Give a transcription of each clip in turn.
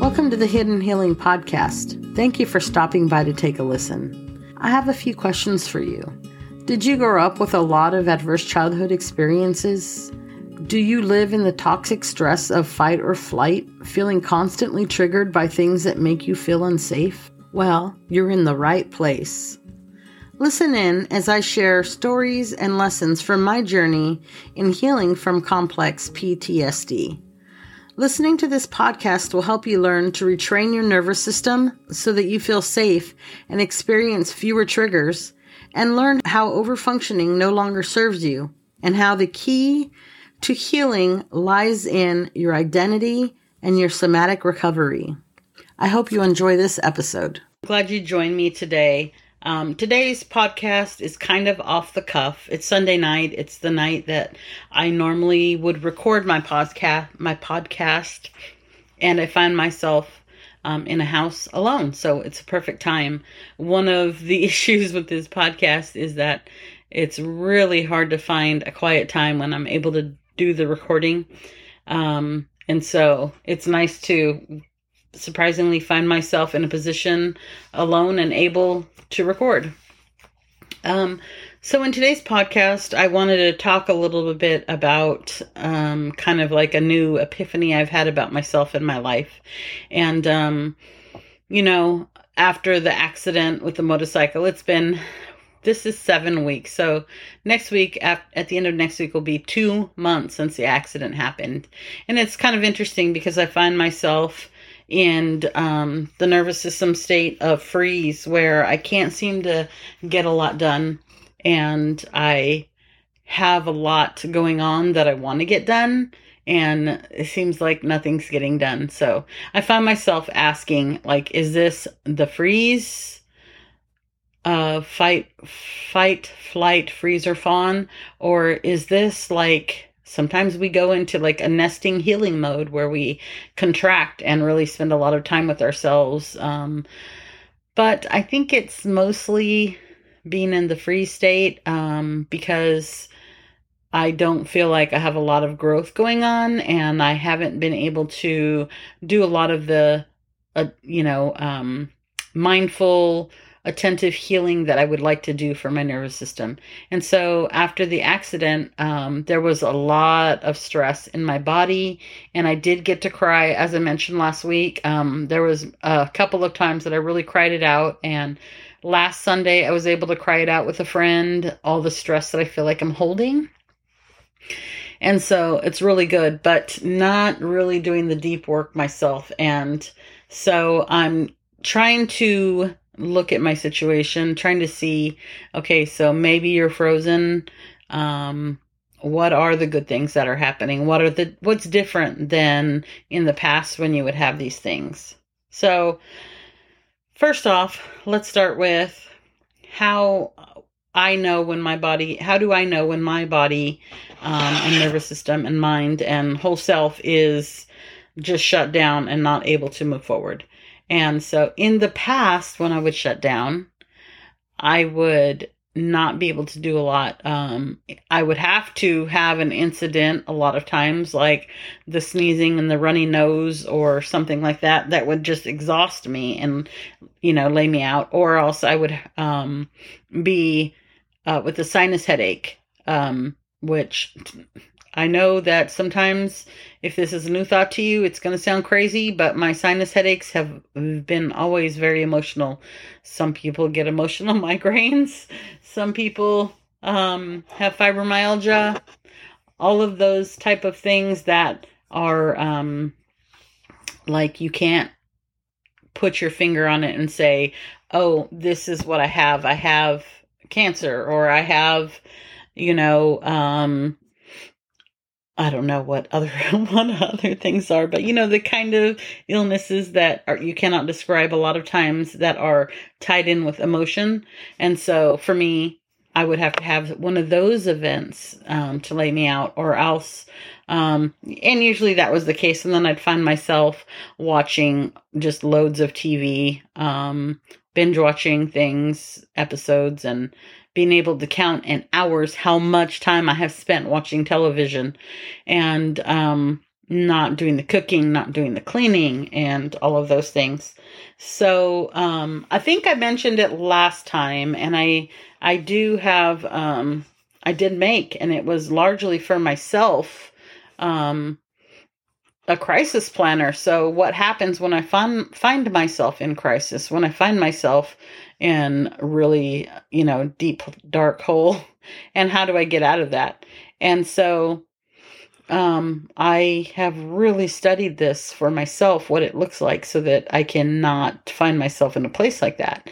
Welcome to the Hidden Healing Podcast. Thank you for stopping by to take a listen. I have a few questions for you. Did you grow up with a lot of adverse childhood experiences? Do you live in the toxic stress of fight or flight, feeling constantly triggered by things that make you feel unsafe? Well, you're in the right place. Listen in as I share stories and lessons from my journey in healing from complex PTSD. Listening to this podcast will help you learn to retrain your nervous system so that you feel safe and experience fewer triggers, and learn how overfunctioning no longer serves you, and how the key to healing lies in your identity and your somatic recovery. I hope you enjoy this episode. Glad you joined me today. Um, today's podcast is kind of off the cuff. It's Sunday night. It's the night that I normally would record my podcast, my podcast, and I find myself um, in a house alone. So it's a perfect time. One of the issues with this podcast is that it's really hard to find a quiet time when I'm able to do the recording. Um, and so it's nice to surprisingly find myself in a position alone and able to record. Um, so, in today's podcast, I wanted to talk a little bit about um, kind of like a new epiphany I've had about myself in my life. And, um, you know, after the accident with the motorcycle, it's been this is seven weeks. So next week, at, at the end of next week, will be two months since the accident happened. And it's kind of interesting because I find myself and um, the nervous system state of freeze where I can't seem to get a lot done. And I have a lot going on that I want to get done and it seems like nothing's getting done. So I find myself asking like is this the freeze? Uh fight fight flight freeze or fawn? Or is this like Sometimes we go into like a nesting healing mode where we contract and really spend a lot of time with ourselves. Um, but I think it's mostly being in the freeze state um, because I don't feel like I have a lot of growth going on and I haven't been able to do a lot of the, uh, you know, um, mindful attentive healing that I would like to do for my nervous system. And so after the accident, um, there was a lot of stress in my body, and I did get to cry, as I mentioned last week. Um, there was a couple of times that I really cried it out, and last Sunday I was able to cry it out with a friend. All the stress that I feel like I'm holding. And so it's really good, but not really doing the deep work myself. And so I'm trying to look at my situation, trying to see, okay, so maybe you're frozen. Um, what are the good things that are happening? What are the what's different than in the past when you would have these things? So, first off, let's start with how I know when my body. How do I know when my body um, and nervous system and mind and whole self is just shut down and not able to move forward? And so in the past, when I would shut down, I would not be able to do a lot. Um, I would have to have an incident a lot of times, like the sneezing and the runny nose or something like that, that would just exhaust me and, you know, lay me out. Or else I would um, be uh, with a sinus headache, um, which I know that sometimes if this is a new thought to you, it's going to sound crazy, but my sinus headaches have been always very emotional. Some people get emotional migraines, some people um, have fibromyalgia, all of those type of things that are um, like you can't put your finger on it and say, oh, this is what I have. I have cancer or I have, you know, um, I don't know what other what other things are, but you know the kind of illnesses that are you cannot describe a lot of times that are tied in with emotion. And so for me, I would have to have one of those events um, to lay me out, or else. Um, and usually that was the case, and then I'd find myself watching just loads of TV, um, binge watching things, episodes, and being able to count in hours how much time I have spent watching television. And um, not doing the cooking, not doing the cleaning, and all of those things. So um, I think I mentioned it last time, and I I do have um, I did make, and it was largely for myself. Um, a crisis planner. So what happens when I find find myself in crisis? When I find myself in really, you know, deep dark hole and how do I get out of that? And so um, I have really studied this for myself, what it looks like, so that I cannot find myself in a place like that.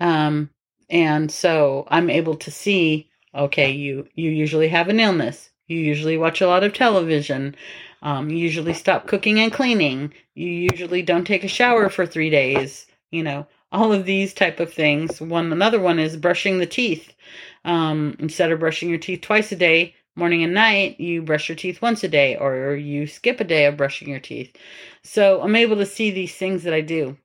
Um, and so I'm able to see, okay, you you usually have an illness. You usually watch a lot of television. Um, you usually stop cooking and cleaning. You usually don't take a shower for three days. You know, all of these type of things. One another one is brushing the teeth. Um, instead of brushing your teeth twice a day, morning and night, you brush your teeth once a day, or you skip a day of brushing your teeth. So I'm able to see these things that I do.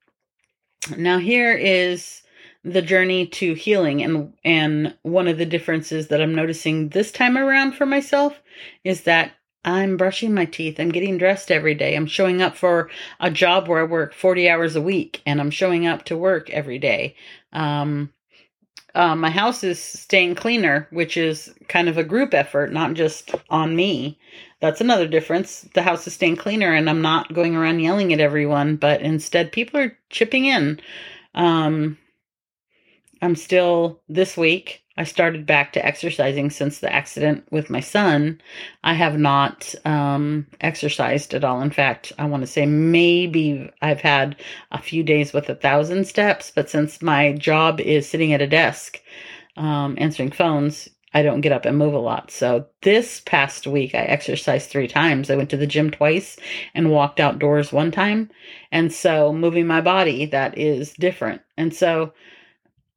Now here is the journey to healing and and one of the differences that I'm noticing this time around for myself is that I'm brushing my teeth. I'm getting dressed every day. I'm showing up for a job where I work 40 hours a week and I'm showing up to work every day. Um, uh, my house is staying cleaner, which is kind of a group effort, not just on me. That's another difference. The house is staying cleaner, and I'm not going around yelling at everyone, but instead, people are chipping in. Um, I'm still this week. I started back to exercising since the accident with my son. I have not um, exercised at all. In fact, I want to say maybe I've had a few days with a thousand steps, but since my job is sitting at a desk um, answering phones, I don't get up and move a lot. So this past week, I exercised three times. I went to the gym twice and walked outdoors one time. And so moving my body, that is different. And so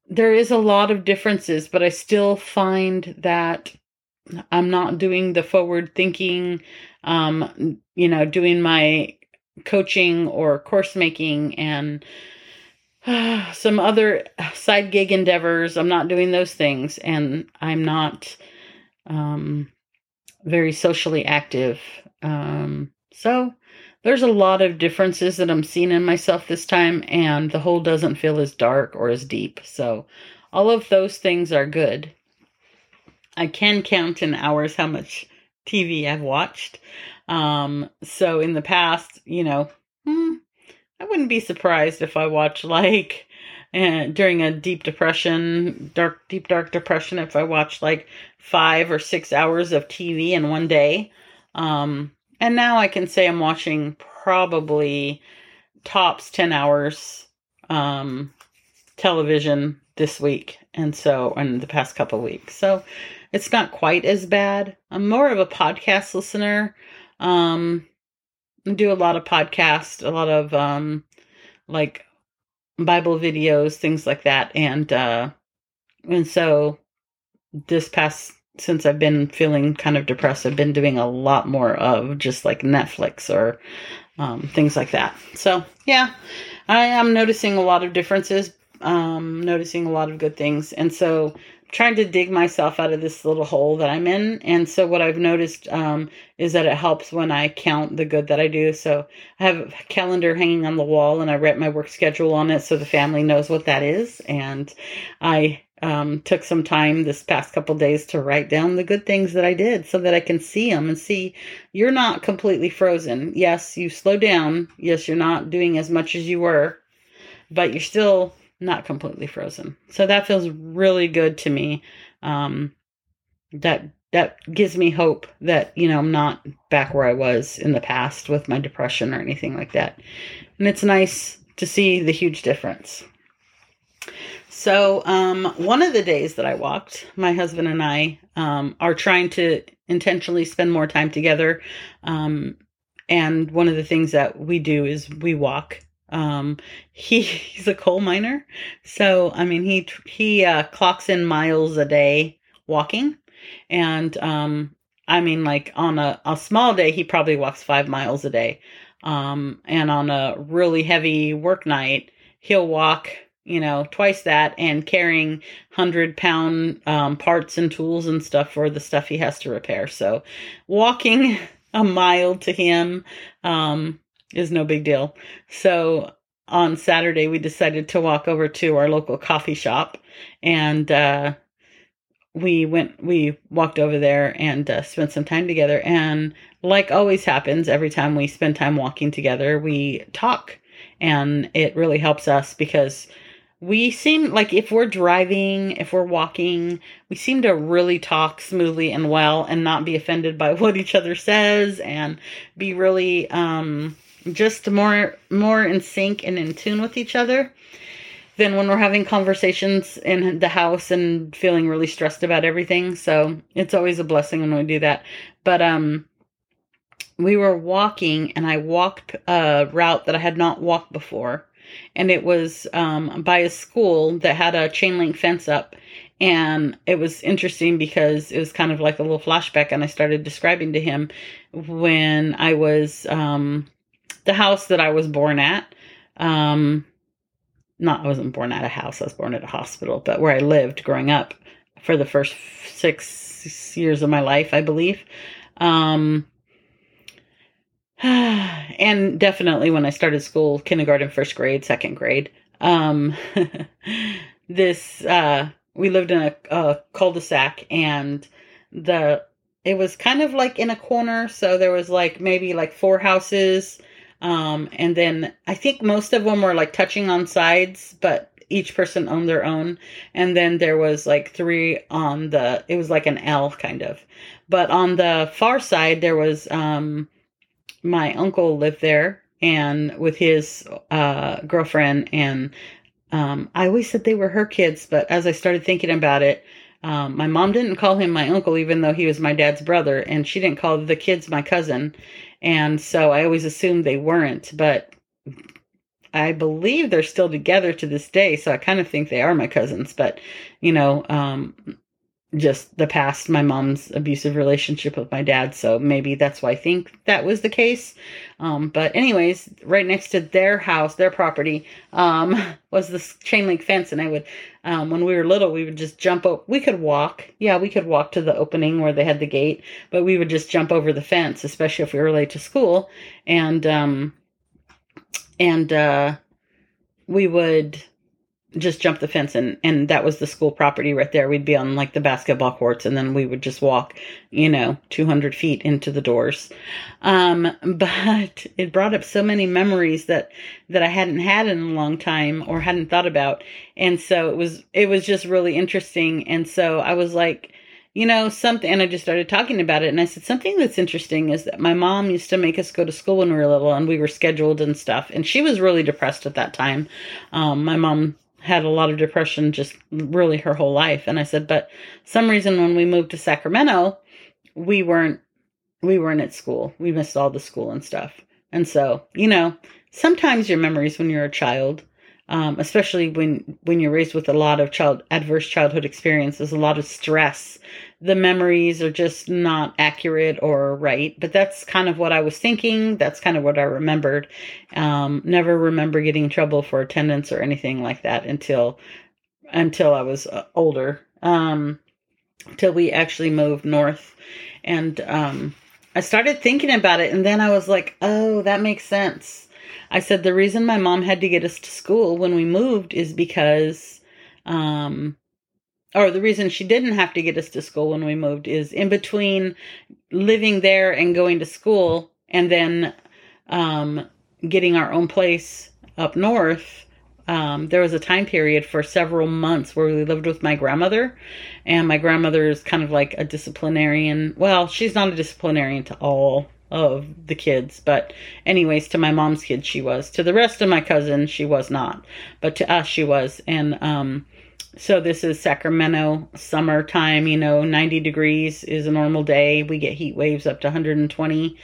there is a lot of differences, but I still find that I'm not doing the forward thinking, um, you know, doing my coaching or course making and uh, some other side gig endeavors. I'm not doing those things, and I'm not um, very socially active. Um, so there's a lot of differences that I'm seeing in myself this time, and the hole doesn't feel as dark or as deep. So, all of those things are good. I can count in hours how much TV I've watched. Um, so, in the past, you know, hmm, I wouldn't be surprised if I watch like uh, during a deep depression, dark, deep, dark depression, if I watch like five or six hours of TV in one day. Um, and now I can say I'm watching probably tops 10 hours um, television this week. And so, in the past couple weeks. So, it's not quite as bad. I'm more of a podcast listener. Um, I do a lot of podcasts, a lot of um, like Bible videos, things like that. And, uh, and so this past since I've been feeling kind of depressed, I've been doing a lot more of just like Netflix or um, things like that. So, yeah, I am noticing a lot of differences, um, noticing a lot of good things. And so, trying to dig myself out of this little hole that I'm in. And so, what I've noticed um, is that it helps when I count the good that I do. So, I have a calendar hanging on the wall and I write my work schedule on it so the family knows what that is. And I um, took some time this past couple days to write down the good things that I did so that I can see them and see you're not completely frozen. Yes, you slow down. Yes, you're not doing as much as you were, but you're still not completely frozen. So that feels really good to me. Um, that that gives me hope that you know I'm not back where I was in the past with my depression or anything like that. And it's nice to see the huge difference. So, um, one of the days that I walked, my husband and I um, are trying to intentionally spend more time together. Um, and one of the things that we do is we walk. Um, he he's a coal miner, so I mean he he uh, clocks in miles a day walking, and um, I mean like on a a small day he probably walks five miles a day, um, and on a really heavy work night he'll walk you know, twice that and carrying hundred pound um, parts and tools and stuff for the stuff he has to repair. So, walking a mile to him um, is no big deal. So on Saturday, we decided to walk over to our local coffee shop and uh, we went, we walked over there and uh, spent some time together. And like always happens, every time we spend time walking together, we talk. And it really helps us because we seem like if we're driving, if we're walking, we seem to really talk smoothly and well and not be offended by what each other says and be really um, just more more in sync and in tune with each other than when we're having conversations in the house and feeling really stressed about everything. So it's always a blessing when we do that. But um we were walking and I walked a route that I had not walked before and it was um, by a school that had a chain link fence up. And it was interesting because it was kind of like a little flashback. And I started describing to him when I was um, the house that I was born at. Um, not, I wasn't born at a house, I was born at a hospital, but where I lived growing up for the first six years of my life, I believe. Um, and definitely when I started school, kindergarten, first grade, second grade. Um, this uh, we lived in a, a cul-de-sac, and the it was kind of like in a corner, so there was like maybe like four houses, um, and then I think most of them were like touching on sides, but each person owned their own. And then there was like three on the, it was like an L kind of. But on the far side, there was um, my uncle lived there and with his uh, girlfriend and um, i always said they were her kids but as i started thinking about it um, my mom didn't call him my uncle even though he was my dad's brother and she didn't call the kids my cousin. And so i always assumed they weren't but i believe they're still together to this day so i kind of think they are my cousins but you know um, just the past, my mom's abusive relationship with my dad. So maybe that's why I think that was the case. Um, but anyways, right next to their house, their property, um, was this chain link fence. And I would, um, when we were little, we would just jump up. We could walk. Yeah, we could walk to the opening where they had the gate, but we would just jump over the fence, especially if we were late to school. And, um, and, uh, we would, just jump the fence and and that was the school property right there we'd be on like the basketball courts and then we would just walk you know 200 feet into the doors um but it brought up so many memories that that i hadn't had in a long time or hadn't thought about and so it was it was just really interesting and so i was like you know, something, and I just started talking about it. And I said, something that's interesting is that my mom used to make us go to school when we were little and we were scheduled and stuff. And she was really depressed at that time. Um, my mom had a lot of depression just really her whole life. And I said, but some reason when we moved to Sacramento, we weren't we weren't at school. We missed all the school and stuff. And so, you know, sometimes your memories when you're a child um, especially when when you're raised with a lot of child adverse childhood experiences, a lot of stress. The memories are just not accurate or right. But that's kind of what I was thinking. That's kind of what I remembered. Um, never remember getting in trouble for attendance or anything like that until until I was uh, older. Um, till we actually moved north, and um, I started thinking about it, and then I was like, oh, that makes sense I said the reason my mom had to get us to school when we moved is because, um, or the reason she didn't have to get us to school when we moved is in between living there and going to school and then um, getting our own place up north. Um, there was a time period for several months where we lived with my grandmother, and my grandmother is kind of like a disciplinarian. Well, she's not a disciplinarian to all of the kids. But, anyways, to my mom's kids, she was. To the rest of my cousins, she was not. But to us, she was. And, um, so this is Sacramento summertime, you know, 90 degrees is a normal day. We get heat waves up to 120,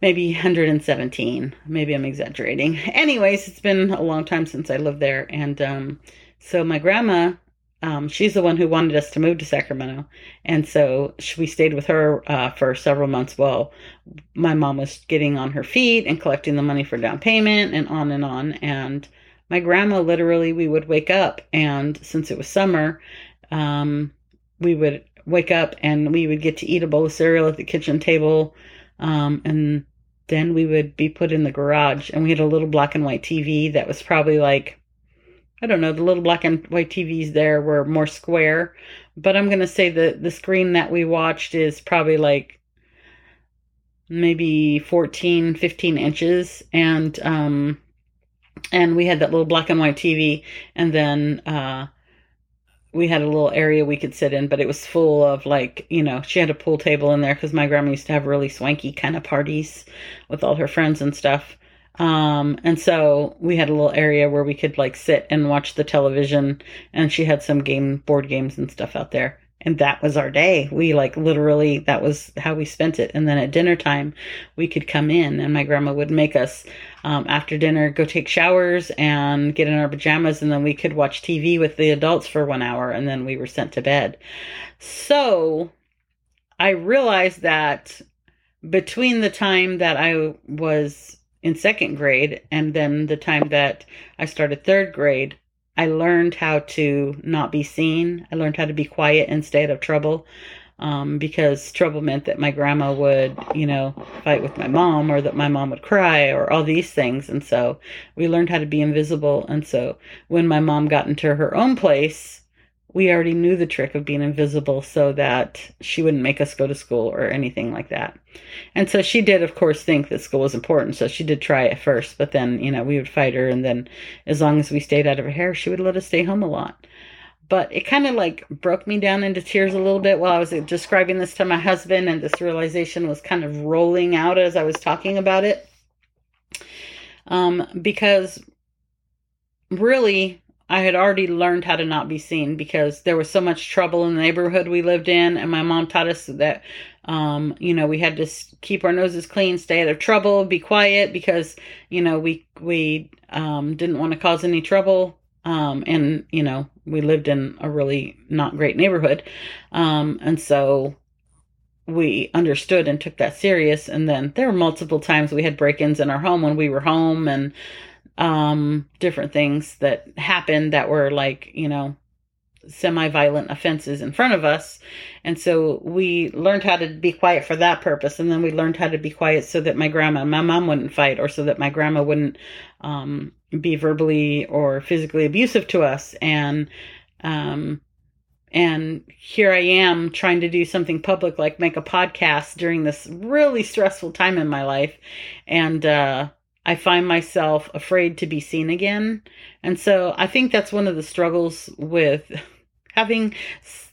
maybe 117. Maybe I'm exaggerating. Anyways, it's been a long time since I lived there. And um, so my grandma um, she's the one who wanted us to move to Sacramento. And so we stayed with her uh, for several months while my mom was getting on her feet and collecting the money for down payment and on and on. And my grandma literally, we would wake up, and since it was summer, um, we would wake up and we would get to eat a bowl of cereal at the kitchen table Um, and then we would be put in the garage and we had a little black and white TV that was probably like, I don't know, the little black and white TVs there were more square, but I'm going to say that the screen that we watched is probably like maybe 14, 15 inches. And, um, and we had that little black and white TV and then, uh, we had a little area we could sit in, but it was full of like, you know, she had a pool table in there because my grandma used to have really swanky kind of parties with all her friends and stuff. Um, and so we had a little area where we could like sit and watch the television, and she had some game board games and stuff out there and that was our day. We like literally that was how we spent it. And then at dinner time, we could come in, and my grandma would make us um, after dinner go take showers and get in our pajamas, and then we could watch TV with the adults for one hour, and then we were sent to bed. So I realized that between the time that I was in second grade and then the time that I started third grade, I learned how to not be seen. I learned how to be quiet and stay out of trouble. Um, because trouble meant that my grandma would, you know, fight with my mom or that my mom would cry or all these things. And so we learned how to be invisible. And so when my mom got into her own place, we already knew the trick of being invisible so that she wouldn't make us go to school or anything like that. And so she did, of course, think that school was important. So she did try it first, but then, you know, we would fight her. And then as long as we stayed out of her hair, she would let us stay home a lot. But it kind of like broke me down into tears a little bit while I was describing this to my husband. And this realization was kind of rolling out as I was talking about it. Um, because really, I had already learned how to not be seen because there was so much trouble in the neighborhood we lived in, and my mom taught us that, um, you know, we had to keep our noses clean, stay out of trouble, be quiet because, you know, we we um, didn't want to cause any trouble, um, and you know, we lived in a really not great neighborhood, um, and so we understood and took that serious. And then there were multiple times we had break-ins in our home when we were home, and um, different things that happened that were like, you know, semi violent offenses in front of us. And so we learned how to be quiet for that purpose. And then we learned how to be quiet so that my grandma and my mom wouldn't fight or so that my grandma wouldn't um, be verbally or physically abusive to us. And, um, and here I am trying to do something public like make a podcast during this really stressful time in my life. And, uh, I find myself afraid to be seen again. And so I think that's one of the struggles with having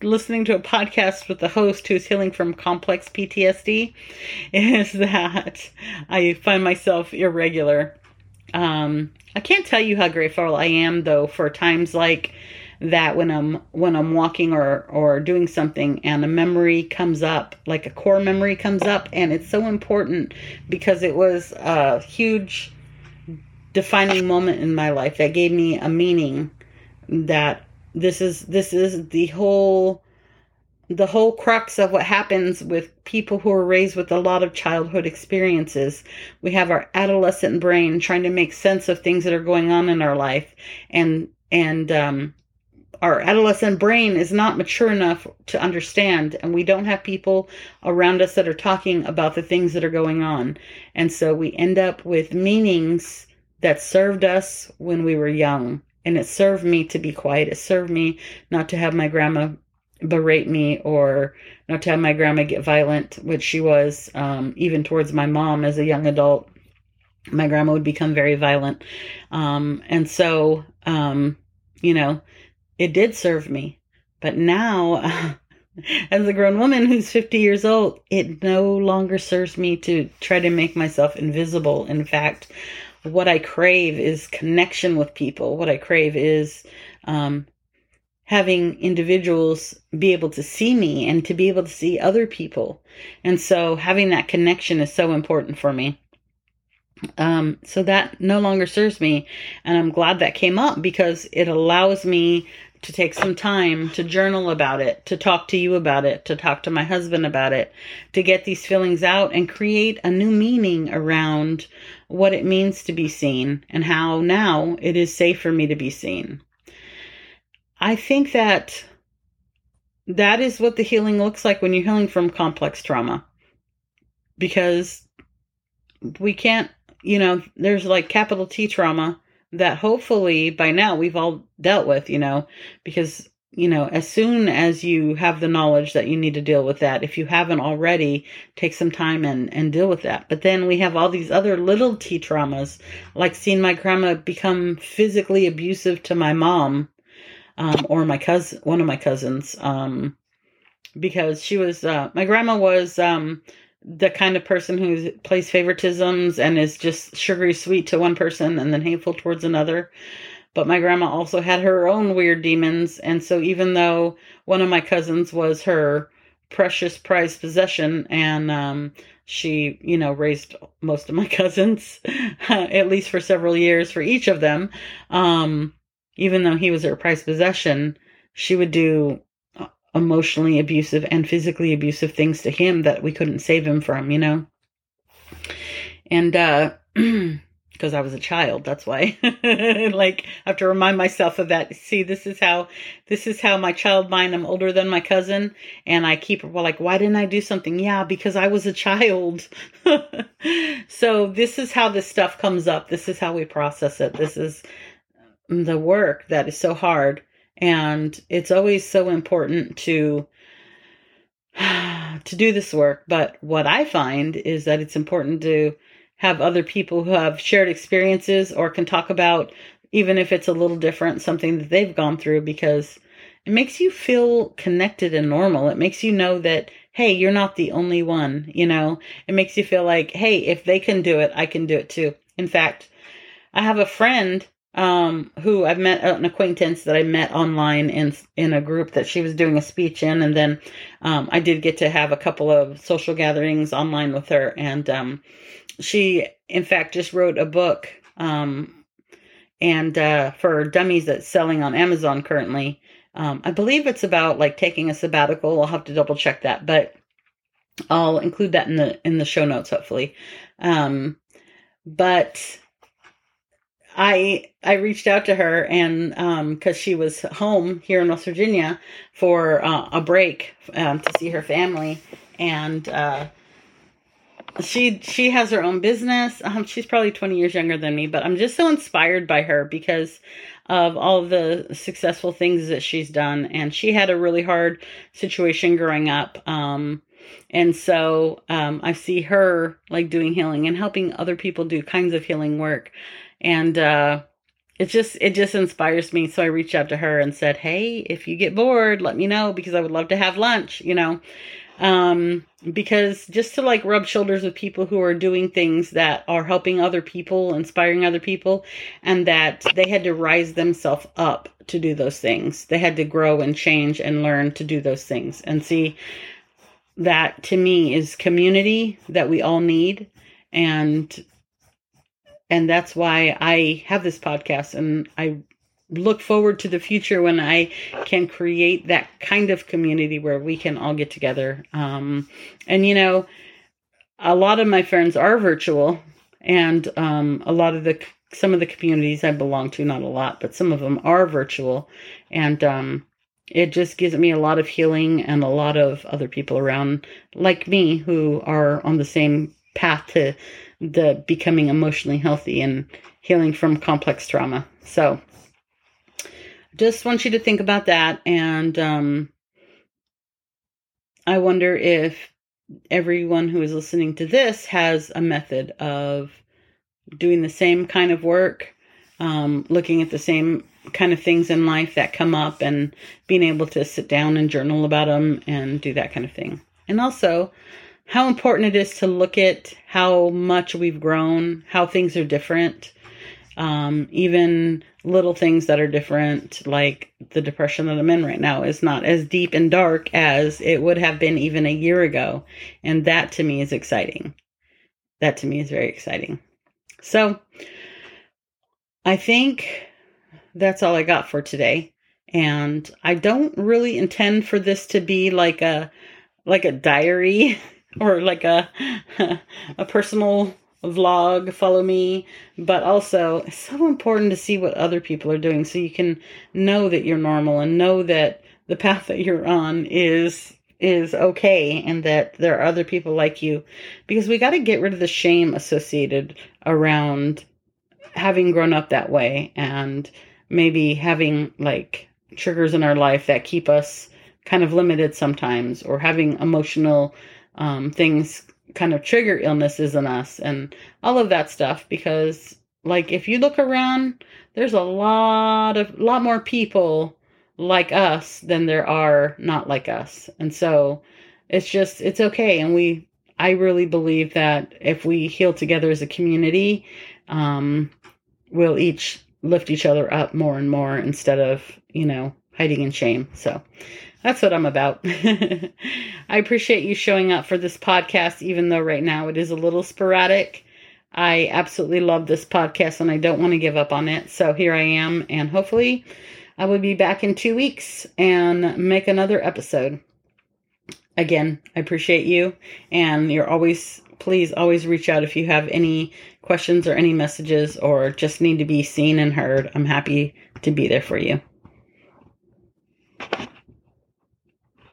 listening to a podcast with the host who's healing from complex PTSD is that I find myself irregular. Um, I can't tell you how grateful I am though for times like that when I'm when I'm walking or or doing something and a memory comes up, like a core memory comes up, and it's so important because it was a huge defining moment in my life that gave me a meaning that this is this is the whole the whole crux of what happens with people who are raised with a lot of childhood experiences. We have our adolescent brain trying to make sense of things that are going on in our life and and um our adolescent brain is not mature enough to understand and we don't have people around us that are talking about the things that are going on. And so we end up with meanings that served us when we were young. And it served me to be quiet. It served me not to have my grandma berate me or not to have my grandma get violent which she was um, even towards my mom as a young adult. My grandma would become very violent. Um, and so um, you know it did serve me. But now, as a grown woman who's 50 years old, it no longer serves me to try to make myself invisible. In fact, what I crave is connection with people. What I crave is um, having individuals be able to see me and to be able to see other people. And so having that connection is so important for me. Um, so that no longer serves me. And I'm glad that came up because it allows me to take some time to journal about it, to talk to you about it, to talk to my husband about it, to get these feelings out and create a new meaning around what it means to be seen and how now it is safe for me to be seen. I think that that is what the healing looks like when you're healing from complex trauma. because we can't, you know, there's like capital T trauma that hopefully by now we've all dealt with, you know, because you know, as soon as you have the knowledge that you need to deal with that, if you haven't already, take some time and, and deal with that. But then we have all these other little T traumas, like seeing my grandma become physically abusive to my mom, um, or my cousin, one of my cousins, um, because she was, uh, my grandma was, um, the kind of person who plays favoritisms and is just sugary sweet to one person and then hateful towards another. But my grandma also had her own weird demons. And so even though one of my cousins was her precious prized possession and um, she, you know, raised most of my cousins, at least for several years for each of them, um, even though he was her prized possession, she would do emotionally abusive and physically abusive things to him that we couldn't save him from, you know? And, uh, because I was a child. That's why. like I have to remind myself of that. See, this is how this is how my child mind. I'm older than my cousin, and I keep well, like, why didn't I do something? Yeah, because I was a child. so this is how this stuff comes up. This is how we process it. This is the work that is so hard, and it's always so important to to do this work. But what I find is that it's important to have other people who have shared experiences or can talk about, even if it's a little different, something that they've gone through because it makes you feel connected and normal. It makes you know that, hey, you're not the only one, you know? It makes you feel like, hey, if they can do it, I can do it too. In fact, I have a friend um, who I've met an acquaintance that I met online in in a group that she was doing a speech in, and then um, I did get to have a couple of social gatherings online with her, and um, she in fact just wrote a book um, and uh, for dummies that's selling on amazon currently. Um, i believe it's about like taking a sabbatical. I'll have to double check that but i'll include that in the in the show notes hopefully. Um, but I I reached out to her and because um, she was home here in West Virginia for uh, a break um, to see her family, and uh, she she has her own business. Um, she's probably 20 years younger than me, but I'm just so inspired by her because of all the successful things that she's done. And she had a really hard situation growing up. Um, and so um, I see her like doing healing and helping other people do kinds of healing work. And uh, it just it just inspires me. So I reached out to her and said, "Hey, if you get bored, let me know because I would love to have lunch." You know, um, because just to like rub shoulders with people who are doing things that are helping other people, inspiring other people, and that they had to rise themselves up to do those things. They had to grow and change and learn to do those things. And see, that to me is community that we all need. And and that's why I have this podcast and I look forward to the future when I can create that kind of community where we can all get together. Um, and you know, a lot of my friends are virtual, and um, a lot of the some of the communities I belong to, not a lot, but some of them are virtual, and um, it just gives me a lot of healing and a lot of other people around like me who are on the same path to the becoming emotionally healthy and healing from complex trauma. So just want you to think about that. And um, I wonder if everyone who is listening to this has a method of doing the same kind of work, um, looking at the same kind of things in life that come up, and being able to sit down and journal about them and do that kind of thing. And also, how important it is to look at how much we've grown, how things are different, um, even little things that are different, like the depression that I'm in right now, is not as deep and dark as it would have been even a year ago. And that to me is exciting. That to me is very exciting. So I think that's all I got for today. And I don't really intend for this to be like a like a diary or like a a personal vlog, follow me, but also it's so important to see what other people are doing so you can know that you're normal and know that the path that you're on is is okay and that there are other people like you. Because we got to get rid of the shame associated around having grown up that way and maybe having like triggers in our life that keep us kind of limited sometimes or having emotional um, things kind of trigger illnesses in us and all of that stuff because like if you look around there's a lot of lot more people like us than there are not like us. And so it's just it's okay and we I really believe that if we heal together as a community, um, we'll each lift each other up more and more instead of, you know, hiding in shame. So that's what I'm about. I appreciate you showing up for this podcast, even though right now it is a little sporadic. I absolutely love this podcast and I don't want to give up on it. So here I am, and hopefully I will be back in two weeks and make another episode. Again, I appreciate you, and you're always, please always reach out if you have any questions or any messages or just need to be seen and heard. I'm happy to be there for you.